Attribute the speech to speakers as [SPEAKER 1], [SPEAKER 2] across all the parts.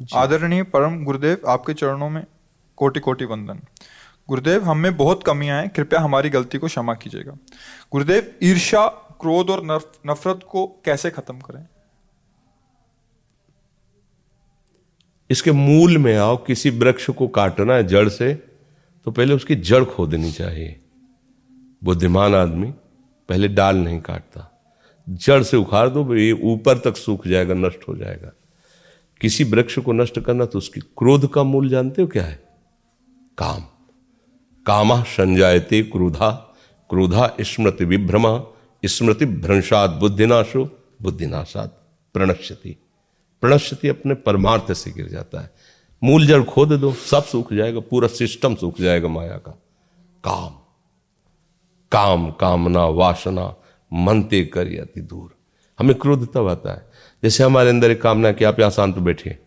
[SPEAKER 1] आदरणीय परम गुरुदेव आपके चरणों में कोटि कोटि वंदन। गुरुदेव हम में बहुत कमियाँ हैं कृपया हमारी गलती को क्षमा कीजिएगा। गुरुदेव ईर्षा क्रोध और नफरत को कैसे खत्म करें?
[SPEAKER 2] इसके मूल में आओ किसी वृक्ष को काटना है जड़ से तो पहले उसकी जड़ खोदनी चाहिए। बुद्धिमान आदमी पहले डाल नहीं काटता। जड़ से उखाड़ दो ये ऊपर तक सूख जाएगा नष्ट हो जाएगा। किसी वृक्ष को नष्ट करना तो उसकी क्रोध का मूल जानते हो क्या है? काम। कामा संजायते क्रोधा। क्रोधा स्मृति विभ्रमा। स्मृति भ्रंशात बुद्धिनाशो। बुद्धिनाशात प्रणश्यति। प्रणश्यति अपने परमार्थ से गिर जाता है। मूल जड़ खोद दो, सब सूख जाएगा, पूरा सिस्टम सूख जाएगा माया का। काम। काम, कामना, वासना मनते कर अति दूर। हमें क्रोध तब आता है। जैसे हमारे अंदर एक कामना कि आप यहाँ शांत बैठिए।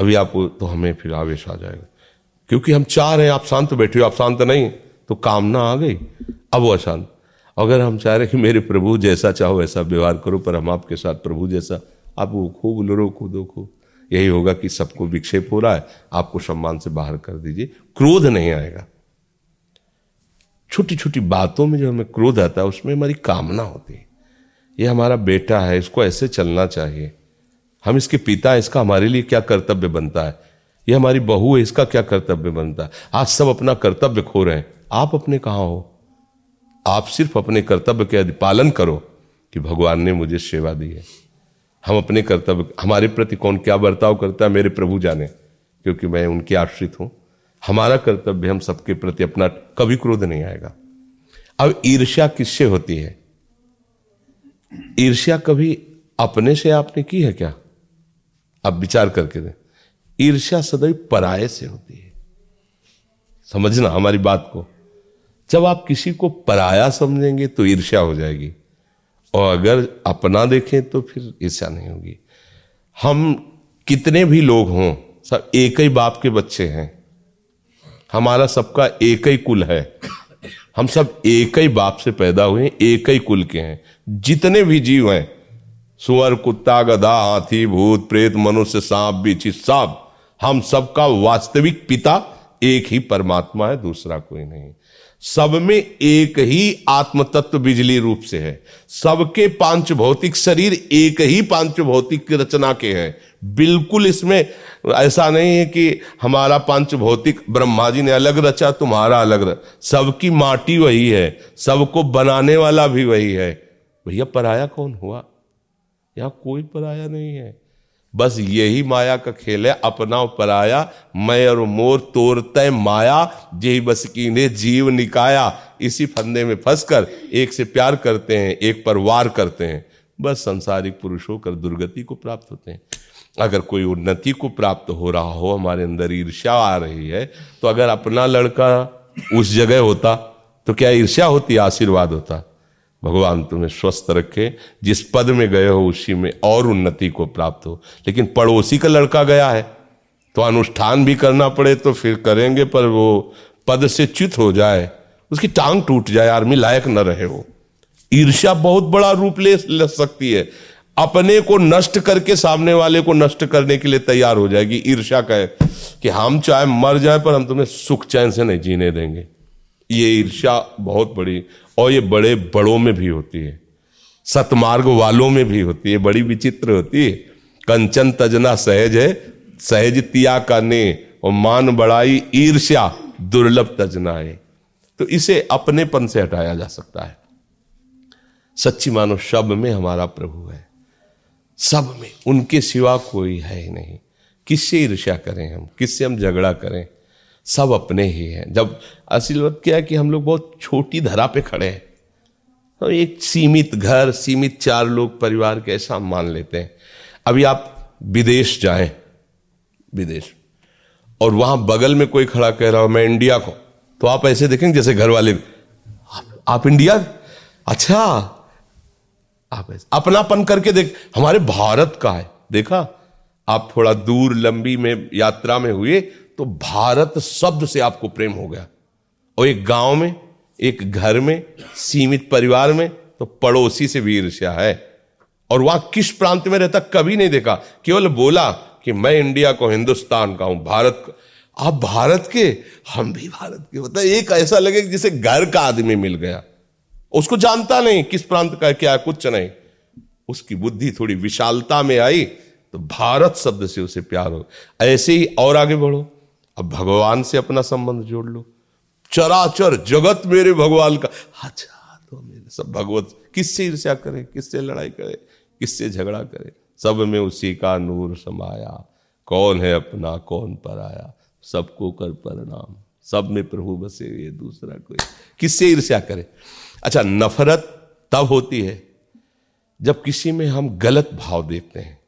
[SPEAKER 2] अभी आपको तो हमें फिर आवेश आ जाएगा। क्योंकि हम चाह रहे हैं आप शांत बैठे हो आप शांत नहीं तो कामना आ गई। अब वो अशांत। अगर हम चाह रहे कि मेरे प्रभु जैसा चाहो वैसा व्यवहार करो, पर हम आपके साथ प्रभु जैसा, आप वो खूब लड़ो कूदो खूब यही होगा कि सबको विक्षेप हो रहा है। आपको सम्मान से बाहर कर दीजिए। क्रोध नहीं आएगा। छोटी छोटी बातों में जो हमें क्रोध आता है, उसमें हमारी कामना होती है। ये हमारा बेटा है, इसको ऐसे चलना चाहिए। हम इसके पिता हैं, इसका हमारे लिए क्या कर्तव्य बनता है? ये हमारी बहू है, इसका क्या कर्तव्य बनता है? आज सब अपना कर्तव्य खो रहे हैं। आप अपने कहा हो? आप सिर्फ़ अपने कर्तव्य के पालन करो कि भगवान ने मुझे सेवा दी है। हम अपने कर्तव्य, हमारे प्रति कौन क्या बर्ताव करता है, मेरे प्रभु जाने, क्योंकि मैं उनके आश्रित हूँ। हमारा कर्तव्य हम सबके प्रति अपना कभी क्रोध नहीं आएगा। अब ईर्ष्या किससे होती है? ईर्ष्या कभी अपने से आपने की है क्या? आप विचार करके दें। ईर्ष्या सदैव पराये से होती है। समझना हमारी बात को। जब आप किसी को पराया समझेंगे तो ईर्ष्या हो जाएगी। और अगर अपना देखें तो फिर ईर्ष्या नहीं होगी। हम कितने भी लोग हों, सब एक ही बाप के बच्चे हैं। हमारा सबका एक ही कुल है। हम सब एक ही बाप से पैदा हुए, एक ही कुल के हैं। जितने भी जीव हैं, सुअर, कुत्ता, गधा, हाथी, भूत, प्रेत, मनुष्य, सांप, बीची सांप हम सबका वास्तविक पिता एक ही परमात्मा है, दूसरा कोई नहीं। सब में एक ही आत्म तत्व बिजली रूप से है। सबके पाँच भौतिक शरीर एक ही पाँच भौतिक की रचना के हैं। बिल्कुल इसमें ऐसा नहीं है कि हमारा पाँच भौतिक ब्रह्मा जी ने अलग रचा, तुम्हारा अलग रचा। सबकी माटी वही है, सबको बनाने वाला भी वही है। भैया पराया कौन हुआ? यहाँ कोई पराया नहीं है। बस यही माया का खेल है, अपना पराया, मैं और मोर तोड़ते माया यही बस की ने जीव निकाया। इसी फंदे में फंसकर एक से प्यार करते हैं, एक पर वार करते हैं। बस संसारिक पुरुष होकर दुर्गति को प्राप्त होते हैं। अगर कोई उन्नति को प्राप्त हो रहा हो, हमारे अंदर ईर्ष्या आ रही है तो अगर अपना लड़का उस जगह होता तो क्या ईर्ष्या होती, आशीर्वाद होता? भगवान तुम्हें स्वस्थ रखे, जिस पद में गए हो, उसी में और उन्नति को प्राप्त हो। लेकिन पड़ोसी का लड़का गया है तो अनुष्ठान भी करना पड़े तो फिर करेंगे, पर वो पद से च्युत हो जाए, उसकी टांग टूट जाए, आर्मी लायक न रहे वो। ईर्ष्या बहुत बड़ा रूप ले सकती है। अपने को नष्ट करके सामने वाले को नष्ट करने के लिए तैयार हो जाएगी। ईर्ष्या कहे कि हम चाहे मर जाए, पर हम तुम्हें सुख चैन से नहीं जीने देंगे। ये ईर्ष्या बहुत बड़ी, और ये बड़े बड़ों में भी होती है। सतमार्ग वालों में भी होती है, बड़ी विचित्र होती है। कंचन तजना सहज है, सहज तिया का ने और मान बड़ाई ईर्ष्या, दुर्लभ तजना है तो इसे अपनेपन से हटाया जा सकता है। सच्ची मानो, शब में हमारा प्रभु है। सब में, उनके सिवा कोई है ही नहीं। किससे ईर्ष्या करें हम? किससे हम झगड़ा करें? सब अपने ही हैं। जब असल बात क्या है कि हम लोग बहुत छोटी धरा पे खड़े हैं। तो एक सीमित घर सीमित चार लोग परिवार के ऐसा मान लेते हैं। अभी आप विदेश जाएँ विदेश। और वहाँ बगल में कोई खड़ा कह रहा हो मैं इंडिया को। तो आप ऐसे देखेंगे जैसे घर वाले आप, आप इंडिया? अच्छा। आप ऐसे अपनापन करके देख हमारे भारत का है। देखा? आप थोड़ा दूर लंबी में यात्रा में हुए तो भारत शब्द से आपको प्रेम हो गया। और एक गाँव में, एक घर में, सीमित परिवार में तो पड़ोसी से भी ईर्ष्या है। और वहाँ किस प्रांत में रहता कभी नहीं देखा। केवल बोला कि मैं इंडिया को, हिंदुस्तान का हूँ, भारत का। आप भारत के, हम भी भारत के। है एक ऐसा लगे जिसे घर का आदमी मिल गया। उसको जानता नहीं किस प्रांत का क्या कुछ नहीं। उसकी बुद्धि थोड़ी विशालता में आई तो भारत शब्द से उसे प्यार हो ऐसे ही और आगे बढ़ो। अब भगवान से अपना संबंध जोड़ लो। चराचर जगत मेरे भगवान का। अच्छा तो मेरे सब भगवत किससे ईर्ष्या करे, किससे लड़ाई करे, किससे झगड़ा करे? सब में उसी का नूर समाया। कौन है अपना, कौन पर आया सबको कर परिणाम सब में प्रभु बसे ये दूसरा कोई। किससे ईर्ष्या करे? अच्छा नफरत तब होती है जब किसी में हम गलत भाव देखते हैं।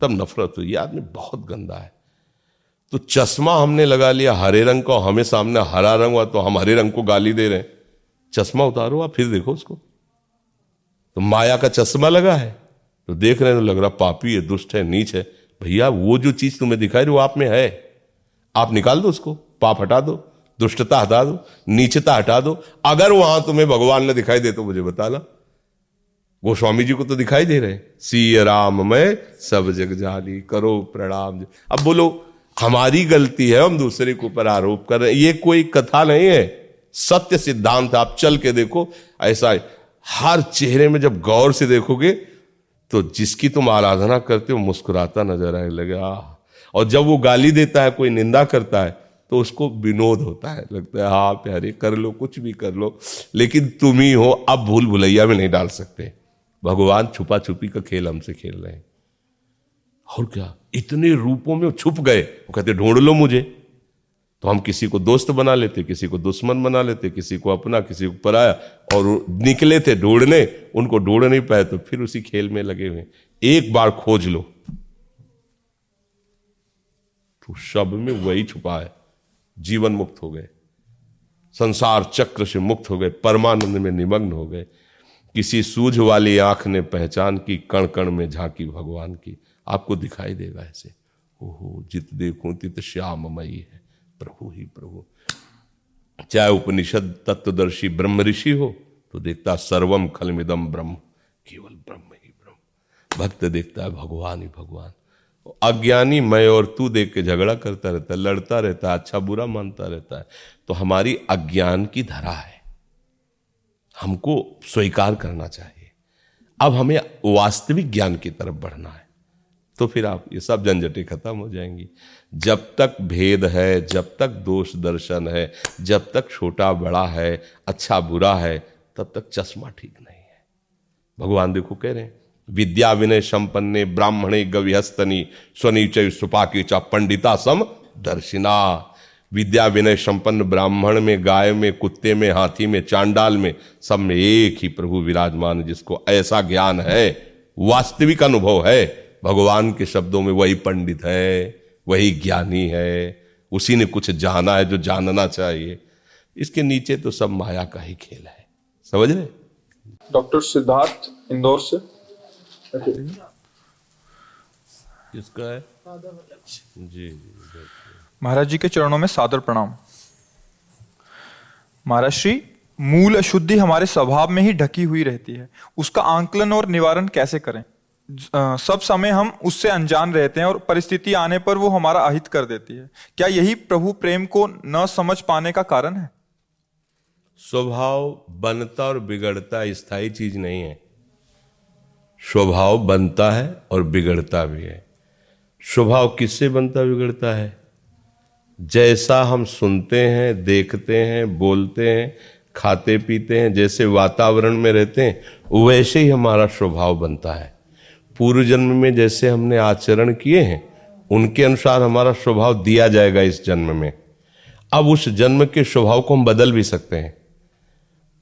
[SPEAKER 2] तब नफरत हुई आदमी बहुत गंदा है। तो चश्मा हमने लगा लिया, हरे रंग का, हमें सामने हरा रंग हुआ तो हम हरे रंग को गाली दे रहे हैं। चश्मा उतारो आप, फिर देखो उसको। तो माया का चश्मा लगा है। तो देख रहे हैं तो लग रहा पापी है, दुष्ट है, नीच है। भैया, वो जो चीज़ तुम्हें दिखाई रही वो आप में है। आप निकाल दो उसको, पाप हटा दो, दुष्टता हटा दो, नीचता हटा दो। अगर वहाँ तुम्हें भगवान ने दिखाई दे तो मुझे बताना। गोस्वामी जी को तो दिखाई दे रहे सी राम मैं, सब जग जानी करो प्रणाम अब बोलो हमारी गलती है, हम दूसरे के ऊपर आरोप कर रहे हैं। ये कोई कथा नहीं है। सत्य सिद्धांत आप चल के देखो, ऐसा है। हर चेहरे में जब गौर से देखोगे तो जिसकी तुम आराधना करते हो, मुस्कुराता नज़र आने लगे आ और जब वो गाली देता है, कोई निंदा करता है तो उसको विनोद होता है। लगता है हाँ प्यारे, कर लो, कुछ भी कर लो। लेकिन तुम ही हो, अब भूल भुलैया में नहीं डाल सकते। भगवान छुपा छुपी का खेल हमसे खेल रहे हैं। और क्या? इतने रूपों में छुप गए। वो कहते, ढूंढ लो मुझे। तो हम किसी को दोस्त बना लेते, किसी को दुश्मन बना लेते, किसी को अपना, किसी को पराया। और निकले थे ढूँढने, उनको ढूंढ नहीं पाए तो फिर उसी खेल में लगे हुए। एक बार खोज लो। तो शब में वही छुपा है। जीवन मुक्त हो गए। संसार चक्र से मुक्त हो गए। परमानंद में निमग्न हो गए। किसी सूझ वाली आँख ने पहचान की कण कण में झांकी भगवान की। आपको दिखाई देगा ऐसे। ओहो, जित देखो तित श्याममयी है। प्रभु ही प्रभु। चाहे उपनिषद तत्वदर्शी ब्रह्म ऋषि हो तो देखता सर्वम खलमिदम ब्रह्म, केवल ब्रह्म ही ब्रह्म। भक्त देखता है भगवान ही भगवान। अज्ञानी मैं और तू देख के झगड़ा करता रहता है, लड़ता रहता है अच्छा बुरा मानता रहता है। तो हमारी अज्ञान की धरा है। हमको स्वीकार करना चाहिए। अब हमें वास्तविक ज्ञान की तरफ़ बढ़ना है। तो फिर आप, ये सब झंझटें खत्म हो जाएँगी। जब तक भेद है, जब तक दोष दर्शन है, जब तक छोटा बड़ा है अच्छा बुरा है, तब तक चश्मा ठीक नहीं है। भगवान देखो कह रहे हैं, विद्या विनय संपन्ने, ब्राह्मणे गविहस्तनी स्वनीचय सुपाकी चा पंडिता सम दर्शिना। विद्या विनय संपन्न ब्राह्मण में, गाय में, कुत्ते में, हाथी में, चांडाल में, सब में एक ही प्रभु विराजमान, जिसको ऐसा ज्ञान है, वास्तविक अनुभव है। भगवान के शब्दों में वही पंडित है वही ज्ञानी है उसी ने कुछ जाना है जो जानना चाहिए। इसके नीचे तो सब माया का ही खेल है। समझ रहे?
[SPEAKER 1] डॉक्टर सिद्धार्थ इंदौर से।
[SPEAKER 2] किसका है? जी
[SPEAKER 1] महाराज जी के चरणों में सादर प्रणाम। महाराज श्री मूल अशुद्धि हमारे स्वभाव में ही ढकी हुई रहती है। उसका आंकलन और निवारण कैसे करें? सब समय हम उससे अनजान रहते हैं और परिस्थिति आने पर वो हमारा अहित कर देती है। क्या यही प्रभु प्रेम को न समझ पाने का कारण है?
[SPEAKER 2] स्वभाव बनता और बिगड़ता स्थायी चीज़ नहीं है। स्वभाव बनता है और बिगड़ता भी है। स्वभाव किससे बनता, बिगड़ता है? जैसा हम सुनते हैं, देखते हैं, बोलते हैं, खाते, पीते हैं, जैसे वातावरण में रहते हैं, वैसे ही हमारा स्वभाव बनता है। पूर्व जन्म में जैसे हमने आचरण किए हैं, उनके अनुसार हमारा स्वभाव दिया जाएगा इस जन्म में। अब उस जन्म के स्वभाव को हम बदल भी सकते हैं।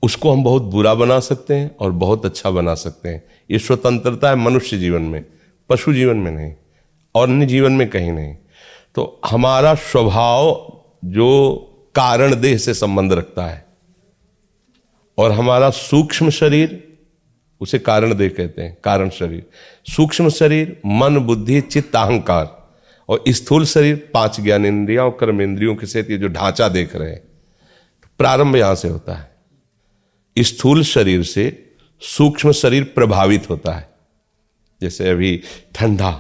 [SPEAKER 2] उसको हम बहुत बुरा बना सकते हैं और बहुत अच्छा बना सकते हैं। ये स्वतंत्रता है मनुष्य जीवन में, पशु जीवन में नहीं और अन्य जीवन में कहीं नहीं। तो हमारा स्वभाव जो कारण देह से संबंध रखता है और हमारा सूक्ष्म शरीर उसे कारण देह कहते हैं, कारण शरीर। सूक्ष्म शरीर, मन, बुद्धि, चित्त, अहंकार। और स्थूल शरीर, पाँच ज्ञान इंद्रिया और कर्म इंद्रियों के साथ ये जो ढांचा देख रहे हैं तो प्रारंभ यहाँ से होता है। स्थूल शरीर से सूक्ष्म शरीर प्रभावित होता है। जैसे अभी ठंडा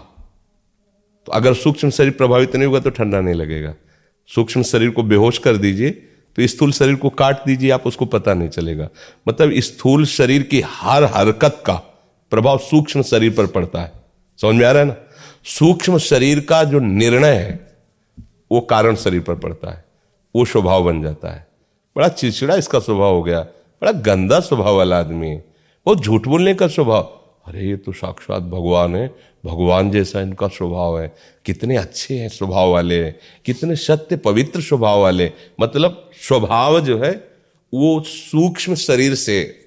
[SPEAKER 2] तो अगर सूक्ष्म शरीर प्रभावित नहीं होगा तो ठंडा नहीं लगेगा। सूक्ष्म शरीर को बेहोश कर दीजिए तो स्थूल शरीर को काट दीजिए, आप उसको पता नहीं चलेगा। मतलब स्थूल शरीर की हर हरकत का प्रभाव सूक्ष्म शरीर पर पड़ता है। समझ में आ रहा है ना? सूक्ष्म शरीर का जो निर्णय है, वो कारण शरीर पर पड़ता है। वो स्वभाव बन जाता है। बड़ा चिड़चिड़ा इसका स्वभाव हो गया। बड़ा गंदा स्वभाव वाला आदमी है। बहुत झूठ बोलने का स्वभाव। अरे, ये तो साक्षात भगवान है। भगवान जैसा इनका स्वभाव है। कितने अच्छे हैं स्वभाव वाले हैं। कितने सत्य, पवित्र स्वभाव वाले मतलब स्वभाव जो है, वो सूक्ष्म शरीर से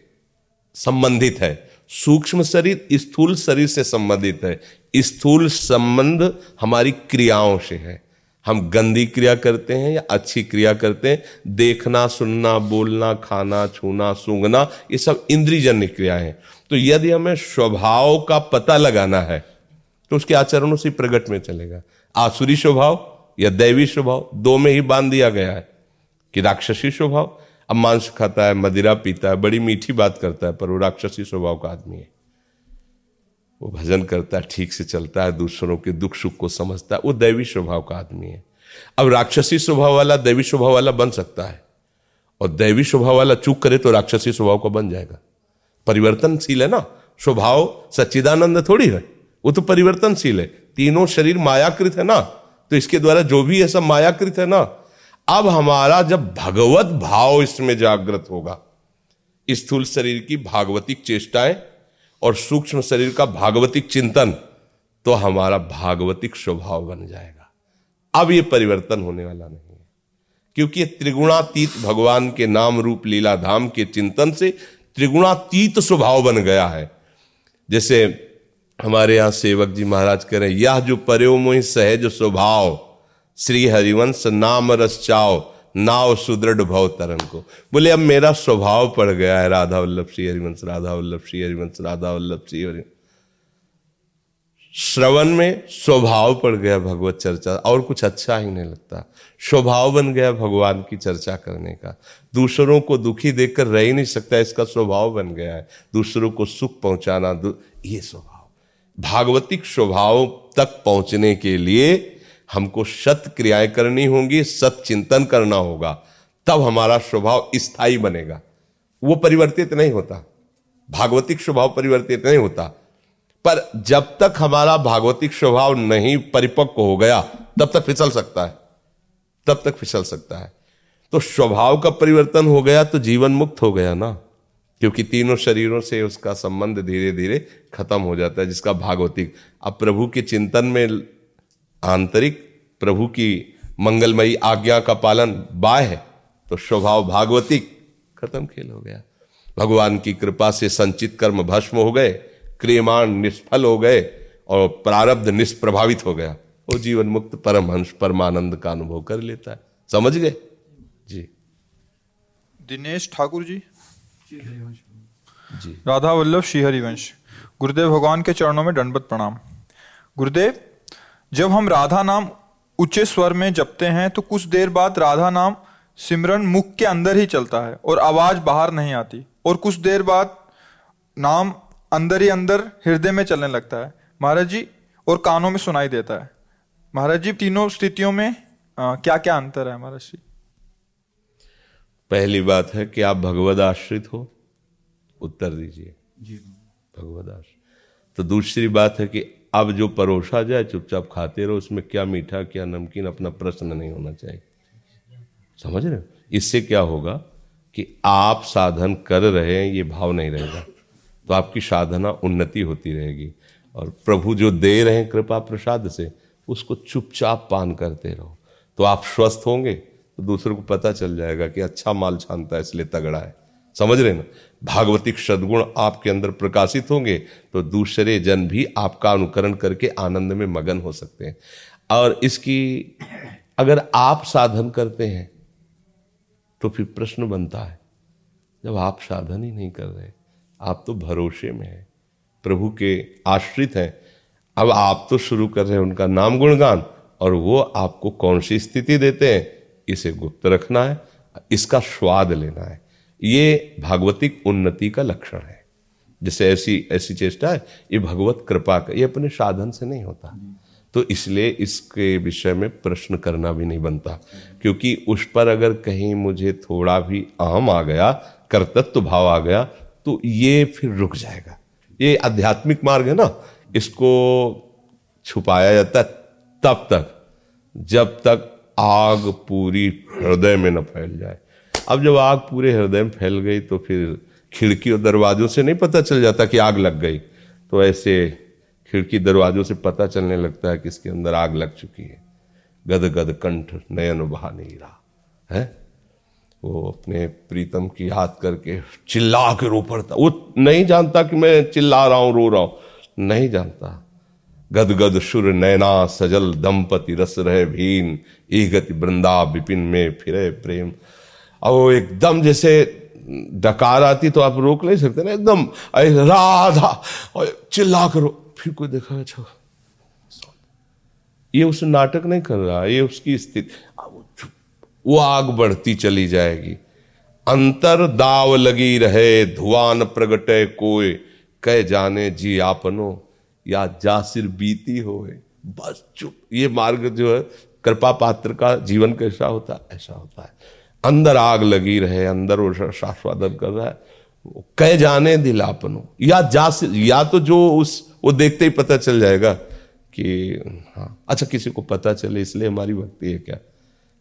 [SPEAKER 2] संबंधित है। सूक्ष्म शरीर, स्थूल शरीर से संबंधित है। स्थूल संबंध हमारी क्रियाओं से है। हम गंदी क्रिया करते हैं या अच्छी क्रिया करते हैं। देखना, सुनना, बोलना, खाना, छूना, सूंघना, ये सब इंद्रियजन्य क्रिया है। तो यदि हमें स्वभाव का पता लगाना है तो उसके आचरणों से प्रगट में चलेगा। आसुरी स्वभाव या दैवी स्वभाव, दो में ही बाँध दिया गया है। कि राक्षसी स्वभाव, अब मांस खाता है, मदिरा पीता है, बड़ी मीठी बात करता है, पर वो राक्षसी स्वभाव का आदमी है। वो भजन करता है, ठीक से चलता है, दूसरों के दुख सुख को समझता है, वो दैवी स्वभाव का आदमी है। अब राक्षसी स्वभाव वाला दैवी स्वभाव वाला बन सकता है, और दैवी स्वभाव वाला चूक करे तो राक्षसी स्वभाव का बन जाएगा। परिवर्तनशील है ना? स्वभाव सच्चिदानंद थोड़ी है। वो तो परिवर्तनशील है। तीनों शरीर मायाकृत है ना? तो इसके द्वारा जो भी है सब मायाकृत है ना? अब हमारा जब भगवत भाव इसमें जागृत होगा स्थूल शरीर की भागवतिक चेष्टाएँ और सूक्ष्म शरीर का भागवतिक चिंतन तो हमारा भागवतिक स्वभाव बन जाएगा। अब ये परिवर्तन होने वाला नहीं है। क्योंकि त्रिगुणातीत भगवान के नाम रूप लीला धाम के चिंतन से त्रिगुणातीत स्वभाव बन गया है। जैसे हमारे यहाँ सेवक जी महाराज कह रहे हैं, यह जो पर्यो मोहि सहज स्वभाव, श्री हरिवंश नाम रस चाव, नाव सुदृढ़ भव तरन को। बोले, अब मेरा स्वभाव पड़ गया है राधा वल्लभ, श्री हरिवंश, राधा वल्लभ, श्री हरिवंश, राधा वल्लभ, श्री हरिवंश श्रवण में स्वभाव पड़ गया भगवत चर्चा, और कुछ अच्छा ही नहीं लगता। स्वभाव बन गया भगवान की चर्चा करने का। दूसरों को दुखी देखकर रह ही नहीं सकता, इसका स्वभाव बन गया है। दूसरों को सुख पहुंचाना ये स्वभाव। भागवतिक स्वभाव तक पहुँचने के लिए हमको सत क्रियाएँ करनी होंगी, सत चिंतन करना होगा। तब हमारा स्वभाव स्थायी बनेगा। वो परिवर्तित नहीं होता। भागवतिक स्वभाव परिवर्तित नहीं होता। पर जब तक हमारा भागवतिक स्वभाव नहीं परिपक्व हो गया, तब तक फिसल सकता है। तब तक फिसल सकता है। तो स्वभाव का परिवर्तन हो गया तो जीवन मुक्त हो गया ना, क्योंकि तीनों शरीरों से उसका संबंध धीरे धीरे खत्म हो जाता है, जिसका भागवतिक। अब प्रभु के चिंतन में आंतरिक प्रभु की मंगलमयी आज्ञा का पालन बाय है तो स्वभाव भागवतिक खत्म खेल हो गया। भगवान की कृपा से संचित कर्म भस्म हो गए क्रियमाण निष्फल हो गए और प्रारब्ध निष्प्रभावित हो गया। वो जीवन मुक्त परमहंस परमानंद का अनुभव कर लेता है। समझ गए? जी।
[SPEAKER 1] दिनेश ठाकुर जी।
[SPEAKER 2] जी।
[SPEAKER 1] राधा वल्लभ श्रीहरिवंश। गुरुदेव भगवान के चरणों में दंडवत प्रणाम। गुरुदेव जब हम राधा नाम ऊँचे स्वर में जपते हैं तो कुछ देर बाद राधा नाम सिमरन मुख के अंदर ही चलता है और आवाज़ बाहर नहीं आती। और कुछ देर बाद नाम अंदर ही अंदर हृदय में चलने लगता है। महाराज जी और कानों में सुनाई देता है। महाराज जी तीनों स्थितियों में आ, क्या क्या अंतर है महाराज जी?
[SPEAKER 2] पहली बात है कि आप भगवद आश्रित हो। उत्तर दीजिए। भगवद आश्रित। तो दूसरी बात है कि अब जो परोसा जाए चुपचाप खाते रहो उसमें क्या मीठा क्या नमकीन अपना प्रश्न नहीं होना चाहिए। समझ रहे हो? इससे क्या होगा कि आप साधन कर रहे हैं ये भाव नहीं रहेगा। तो आपकी साधना उन्नति होती रहेगी। और प्रभु जो दे रहे हैं कृपा प्रसाद से, उसको चुपचाप पान करते रहो। तो आप स्वस्थ होंगे तो दूसरों को पता चल जाएगा कि अच्छा माल छानता है, इसलिए तगड़ा है। समझ रहे ना? भागवतिक सदगुण आपके अंदर प्रकाशित होंगे तो दूसरे जन भी आपका अनुकरण करके आनंद में मगन हो सकते हैं। और इसकी, अगर आप साधन करते हैं तो फिर प्रश्न बनता है, जब आप साधन ही नहीं कर रहे आप तो भरोसे में हैं, प्रभु के आश्रित हैं। अब आप तो शुरू कर रहे हैं उनका नाम गुणगान, और वो आपको कौन सी स्थिति देते हैं? इसे गुप्त रखना है, इसका स्वाद लेना है। ये भागवतिक उन्नति का लक्षण है। जैसे ऐसी ऐसी चेष्टा है, ये भगवत कृपा का, ये अपने साधन से नहीं होता। तो इसलिए इसके विषय में प्रश्न करना भी नहीं बनता, क्योंकि उस पर अगर कहीं मुझे थोड़ा भी अहम आ गया, कर्तत्व भाव आ गया तो ये फिर रुक जाएगा। ये आध्यात्मिक मार्ग है ना, इसको छुपाया जाता है तब तक, जब तक आग पूरी हृदय में न फैल जाए। अब जब आग पूरे हृदय में फैल गई तो फिर खिड़की और दरवाजों से नहीं पता चल जाता कि आग लग गई। तो ऐसे खिड़की दरवाजों से पता चलने लगता है कि इसके अंदर आग लग चुकी है। गद गद कंठ नयन बहा नहीं रहा, है? वो अपने प्रीतम की याद करके चिल्ला के रो पड़ता। वो नहीं जानता कि मैं चिल्ला रहा हूँ, रो रहा हूँ। नहीं जानता। गद गद शुर नैना सजल दंपति रस रहे भीन, ईगति वृंदा विपिन में फिरे प्रेम। और वो एकदम जैसे डकार आती तो आप रोक नहीं सकते ना, एकदम। राधा, और चिल्ला करो फिर कोई देखा अच्छा। ये उस नाटक नहीं कर रहा, ये उसकी स्थिति। वो आग बढ़ती चली जाएगी। अंतर दाव लगी रहे, धुआन प्रगटे कोय कह जाने, जी आपनो, या जासिर बीती हो बस चुप। ये मार्ग जो है कृपा पात्र का जीवन कैसा होता? है ऐसा होता है। अंदर आग लगी रहे, अंदर वो शास्वादन कर रहा है। कह जाने, दिल दिलापनो या जा या तो जो उस, वो देखते ही पता चल जाएगा कि हाँ। अच्छा किसी को पता चले, इसलिए हमारी भक्ति है क्या?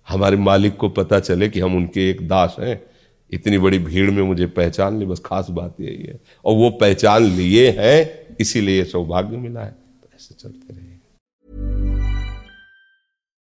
[SPEAKER 2] हमारे मालिक को पता चले कि हम उनके एक दास हैं। इतनी बड़ी भीड़ में मुझे पहचान ली, बस खास बात यही है। और वो पहचान लिए हैं, इसीलिए सौभाग्य मिला है। तो ऐसे चलते रहे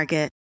[SPEAKER 3] Market.